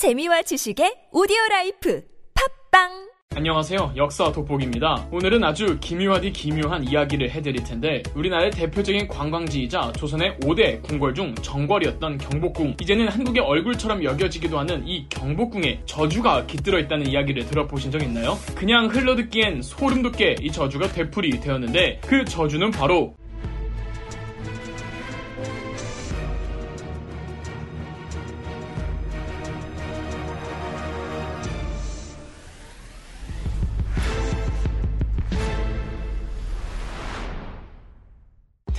재미와 지식의 오디오 life 팟빵 안녕하세요. 역사 돋보기입니다. 오늘은 아주 기묘하디 기묘한 이야기를 해드릴 텐데 우리나라의 대표적인 관광지이자 조선의 5대 궁궐 중 정궐이었던 경복궁 이제는 한국의 얼굴처럼 여겨지기도 하는 이 경복궁에 저주가 깃들어 있다는 이야기를 들어보신 적 있나요? 그냥 흘러듣기엔 소름 돋게 이 저주가 되풀이 되었는데 그 저주는 바로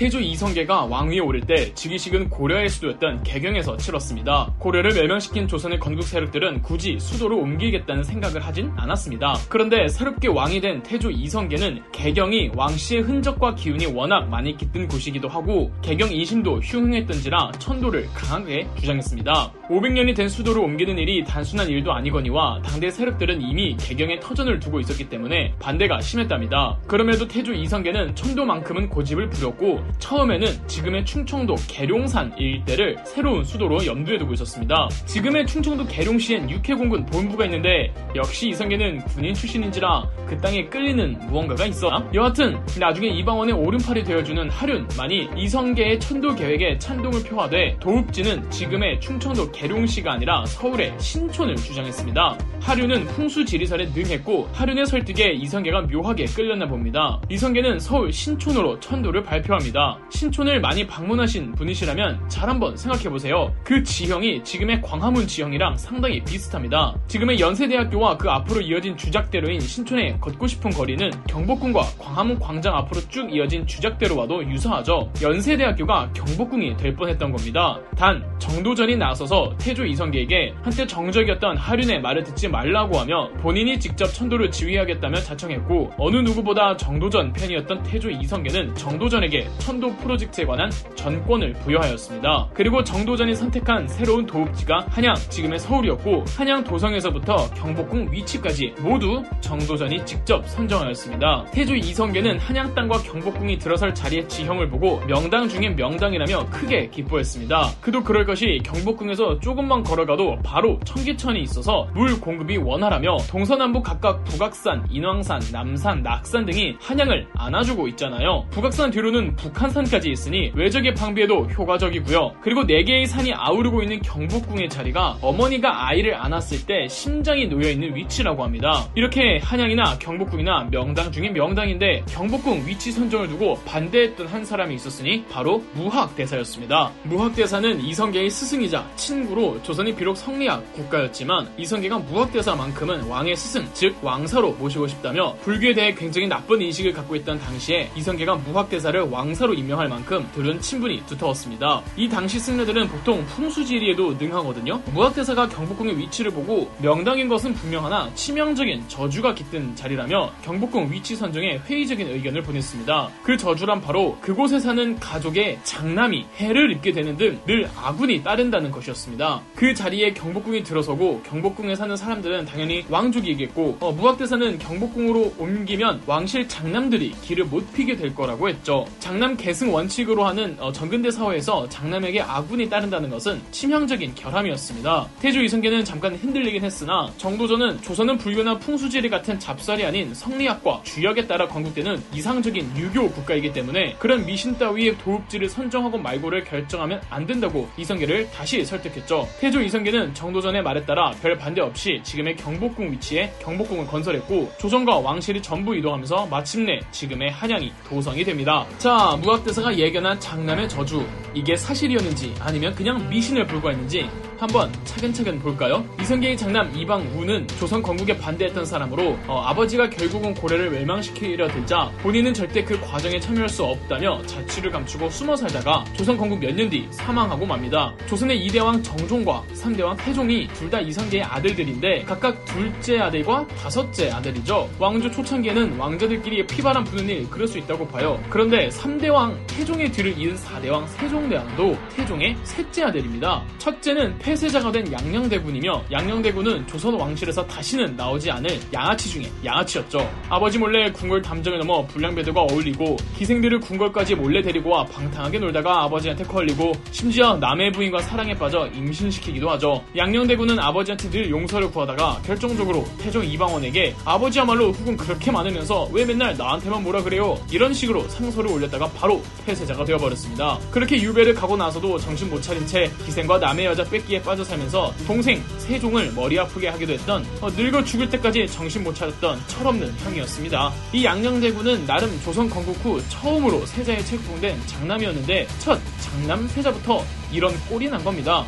태조 이성계가 왕위에 오를 때 즉위식은 고려의 수도였던 개경에서 치렀습니다. 고려를 멸망시킨 조선의 건국 세력들은 굳이 수도로 옮기겠다는 생각을 하진 않았습니다. 그런데 새롭게 왕이 된 태조 이성계는 개경이 왕씨의 흔적과 기운이 워낙 많이 깃든 곳이기도 하고 개경 인심도 흉흉했던지라 천도를 강하게 주장했습니다. 500년이 된 수도를 옮기는 일이 단순한 일도 아니거니와 당대 세력들은 이미 개경에 터전을 두고 있었기 때문에 반대가 심했답니다. 그럼에도 태조 이성계는 천도만큼은 고집을 부렸고 처음에는 지금의 충청도 계룡산 일대를 새로운 수도로 염두에 두고 있었습니다. 지금의 충청도 계룡시엔 육해공군 본부가 있는데 역시 이성계는 군인 출신인지라 그 땅에 끌리는 무언가가 있어. 여하튼 나중에 이방원의 오른팔이 되어주는 하륜만이 이성계의 천도 계획에 찬동을 표하되 도읍지는 지금의 충청도 계룡시가 아니라 서울의 신촌을 주장했습니다. 하륜은 풍수 지리설에 능했고 하륜의 설득에 이성계가 묘하게 끌렸나 봅니다. 이성계는 서울 신촌으로 천도를 발표합니다. 신촌을 많이 방문하신 분이시라면 잘 한번 생각해보세요. 그 지형이 지금의 광화문 지형이랑 상당히 비슷합니다. 지금의 연세대학교와 그 앞으로 이어진 주작대로인 신촌에 걷고 싶은 거리는 경복궁과 광화문 광장 앞으로 쭉 이어진 주작대로와도 유사하죠. 연세대학교가 경복궁이 될 뻔했던 겁니다. 단 정도전이 나서서 태조 이성계에게 한때 정적이었던 하륜의 말을 듣지 말라고 하며 본인이 직접 천도를 지휘하겠다며 자청했고 어느 누구보다 정도전 팬이었던 태조 이성계는 정도전에게 천도 프로젝트에 관한 전권을 부여하였습니다. 그리고 정도전이 선택한 새로운 도읍지가 한양, 지금의 서울이었고 한양 도성에서부터 경복궁 위치까지 모두 정도전이 직접 선정하였습니다. 태조 이성계는 한양 땅과 경복궁이 들어설 자리의 지형을 보고 명당 중에 명당이라며 크게 기뻐했습니다. 그도 그럴 것이 경복궁에서 조금만 걸어가도 바로 청계천이 있어서 물 공급이 원활하며 동서남북 각각 북악산, 인왕산, 남산, 낙산 등이 한양을 안아주고 있잖아요. 북악산 뒤로는 북 한산까지 있으니 외적의 방비에도 효과적이고요. 그리고 4개의 산이 아우르고 있는 경복궁의 자리가 어머니가 아이를 안았을 때 심장이 놓여있는 위치라고 합니다. 이렇게 한양이나 경복궁이나 명당 중에 명당인데 경복궁 위치 선정을 두고 반대했던 한 사람이 있었으니 바로 무학대사였습니다. 무학대사는 이성계의 스승이자 친구로 조선이 비록 성리학 국가였지만 이성계가 무학대사만큼은 왕의 스승, 즉 왕사로 모시고 싶다며 불교에 대해 굉장히 나쁜 인식을 갖고 있던 당시에 이성계가 무학대사를 왕사 로 임명할 만큼 들은 친분이 두터웠습니다. 이 당시 승려들은 보통 풍수지리에도 능하거든요. 무학대사가 경복궁의 위치를 보고 명당인 것은 분명하나 치명적인 저주가 깃든 자리라며 경복궁 위치 선정에 회의적인 의견을 보냈습니다. 그 저주란 바로 그곳에 사는 가족의 장남이 해를 입게 되는 등 늘 아군이 따른다는 것이었습니다. 그 자리에 경복궁이 들어서고 경복궁에 사는 사람들은 당연히 왕족이겠고 어, 무학대사는 경복궁으로 옮기면 왕실 장남들이 길을 못 피게 될 거라고 했죠. 장남 계승 원칙으로 하는 어, 전근대 사회에서 장남에게 아군이 따른다는 것은 치명적인 결함이었습니다. 태조 이성계는 잠깐 흔들리긴 했으나 정도전은 조선은 불교나 풍수지리 같은 잡살이 아닌 성리학과 주역에 따라 건국되는 이상적인 유교 국가이기 때문에 그런 미신 따위의 도읍지를 선정하고 말고를 결정하면 안 된다고 이성계를 다시 설득했죠. 태조 이성계는 정도전의 말에 따라 별 반대 없이 지금의 경복궁 위치에 경복궁을 건설했고 조선과 왕실이 전부 이동하면서 마침내 지금의 한양이 도성이 됩니다. 자, 무학대사가 예견한 장남의 저주 이게 사실이었는지 아니면 그냥 미신을 불과했는지 한번 차근차근 볼까요? 이성계의 장남 이방우는 조선 건국에 반대했던 사람으로 어, 아버지가 결국은 고려를 멸망시키려 들자 본인은 절대 그 과정에 참여할 수 없다며 자취를 감추고 숨어 살다가 조선 건국 몇 년 뒤 사망하고 맙니다. 조선의 2대왕 정종과 3대왕 태종이 둘 다 이성계의 아들들인데 각각 둘째 아들과 다섯째 아들이죠. 왕조 초창기에는 왕자들끼리 피바람 부는 일 그럴 수 있다고 봐요. 그런데 3대 왕 태종의 뒤를 이은 4대왕 세종대왕도 태종의 셋째 아들입니다. 첫째는 폐쇄자가 된 양녕대군이며 양녕대군은 조선 왕실에서 다시는 나오지 않을 양아치 중에 양아치였죠. 아버지 몰래 궁궐 담정에 넘어 불량배들과 어울리고 기생들을 궁궐까지 몰래 데리고 와 방탕하게 놀다가 아버지한테 걸리고 심지어 남의 부인과 사랑에 빠져 임신시키기도 하죠. 양녕대군은 아버지한테 늘 용서를 구하다가 결정적으로 태종 이방원에게 아버지야말로 후군 그렇게 많으면서 왜 맨날 나한테만 뭐라 그래요? 이런 식으로 상소를 올렸다가 바로 폐쇄자가 되어버렸습니다. 그렇게 유배를 가고 나서도 정신 못 차린 채 기생과 남의 여자 뺏기에 빠져 살면서 동생 세종을 머리 아프게 하기도 했던 어, 늙어 죽을 때까지 정신 못 차렸던 철없는 형이었습니다. 이 양녕대군은 나름 조선 건국 후 처음으로 세자에 책봉된 장남이었는데 첫 장남 세자부터 이런 꼴이 난 겁니다.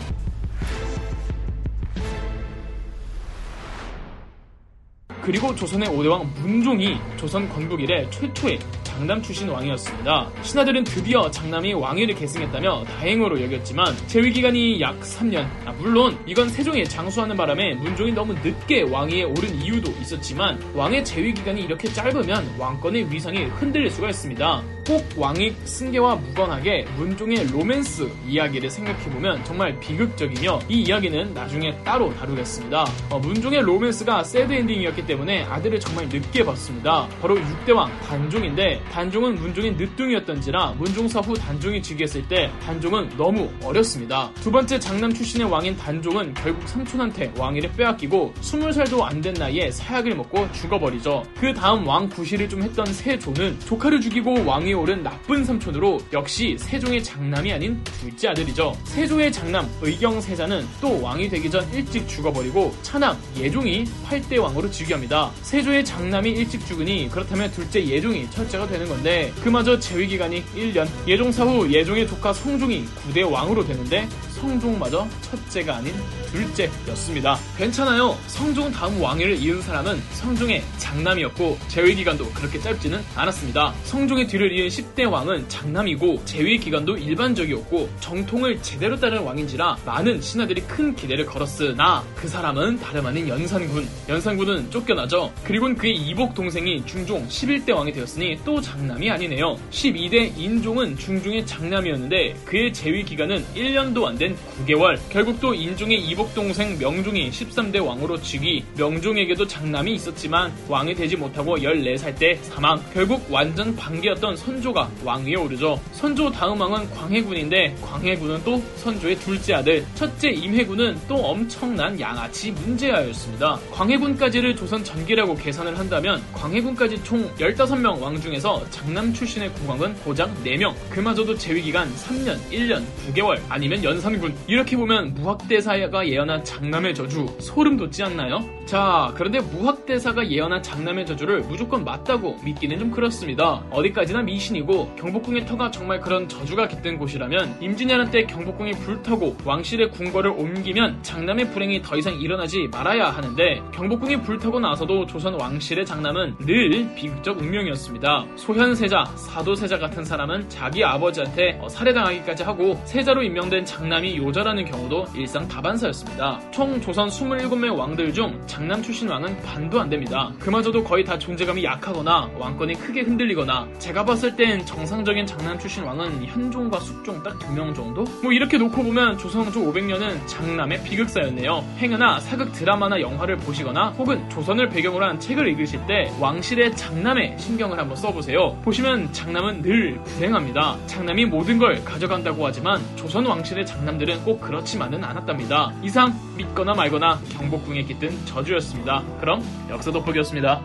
그리고 조선의 5대왕 문종이 조선 건국 이래 최초의 장남 출신 왕이었습니다. 신하들은 드디어 장남이 왕위를 계승했다며 다행으로 여겼지만 재위 기간이 약 3년. 아, 물론 이건 세종이 장수하는 바람에 문종이 너무 늦게 왕위에 오른 이유도 있었지만 왕의 재위 기간이 이렇게 짧으면 왕권의 위상이 흔들릴 수가 있습니다. 꼭 왕위 승계와 무관하게 문종의 로맨스 이야기를 생각해보면 정말 비극적이며 이 이야기는 나중에 따로 다루겠습니다. 어, 문종의 로맨스가 sad ending이었기 때문에 아들을 정말 늦게 봤습니다. 바로 6대왕 단종인데 단종은 문종의 늦둥이였던지라 문종 사후 단종이 즉위했을 때 단종은 너무 어렸습니다. 두 번째 장남 출신의 왕인 단종은 결국 삼촌한테 왕위를 빼앗기고 20살도 안 된 나이에 사약을 먹고 죽어버리죠. 그 다음 왕 구실을 좀 했던 세조는 조카를 죽이고 왕위에 오른 나쁜 삼촌으로 역시 세종의 장남이 아닌 둘째 아들이죠. 세조의 장남 의경세자는 또 왕이 되기 전 일찍 죽어버리고 차남 예종이 8대 왕으로 즉위합니다. 세조의 장남이 일찍 죽으니 그렇다면 둘째 예종이 철자가 되는 건데 그마저 재위 기간이 1년. 예종사 후 예종의 조카 성종이 9대 왕으로 되는데 성종마저 첫째가 아닌 둘째였습니다. 괜찮아요. 성종 다음 왕위를 이은 사람은 성종의 장남이었고 재위 기간도 그렇게 짧지는 않았습니다. 성종의 뒤를 이은 10대 왕은 장남이고 재위 기간도 일반적이었고 정통을 제대로 따르는 왕인지라 많은 신하들이 큰 기대를 걸었으나 그 사람은 다름 아닌 연산군. 연산군은 쫓겨나죠. 그리고는 그의 이복 동생이 중종 11대 왕이 되었으니 또 장남이 아니네요. 12대 인종은 중종의 장남이었는데 그의 재위 기간은 1년도 안 된 9개월. 결국 또 인종의 이복 동생 명종이 13대 왕으로 즉위. 명종에게도 장남이 있었지만 왕이 되지 못하고 14살 때 사망. 결국 완전 반개였던 선조가 왕위에 오르죠. 선조 다음 왕은 광해군인데 광해군은 또 선조의 둘째 아들. 첫째 임해군은 또 엄청난 양아치 문제아였습니다. 광해군까지를 조선 전기라고 계산을 한다면 광해군까지 총 15명 왕 중에서 장남 출신의 국왕은 고작 4명. 그마저도 재위기간 3년, 1년, 9개월 아니면 연 산군. 이렇게 보면 무학대사가 예언한 장남의 저주 소름 돋지 않나요? 자, 그런데 무학대사가 예언한 장남의 저주를 무조건 맞다고 믿기는 좀 그렇습니다. 어디까지나 미신이고 경복궁의 터가 정말 그런 저주가 깃든 곳이라면 임진왜란 때 경복궁이 불타고 왕실의 궁궐을 옮기면 장남의 불행이 더 이상 일어나지 말아야 하는데 경복궁이 불타고 나서도 조선 왕실의 장남은 늘 비극적 운명이었습니다. 소현세자, 사도세자 같은 사람은 자기 아버지한테 어, 살해당하기까지 하고 세자로 임명된 장남이 요절하는 경우도 일상 다반사였습니다. 총 조선 27명 왕들 중 장남 출신 왕은 반도 안 됩니다. 그마저도 거의 다 존재감이 약하거나 왕권이 크게 흔들리거나 제가 봤을 땐 정상적인 장남 출신 왕은 현종과 숙종 딱 두 명 정도? 뭐 이렇게 놓고 보면 조선조 500년은 장남의 비극사였네요. 행여나 사극 드라마나 영화를 보시거나 혹은 조선을 배경으로 한 책을 읽으실 때 왕실의 장남에 신경을 한번 써보세요. 보시면 장남은 늘 불행합니다. 장남이 모든 걸 가져간다고 하지만 조선 왕실의 장남 들은 꼭 그렇지만은 않았답니다. 이상 믿거나 말거나 경복궁에 깃든 저주였습니다. 그럼 역사 돋보기였습니다.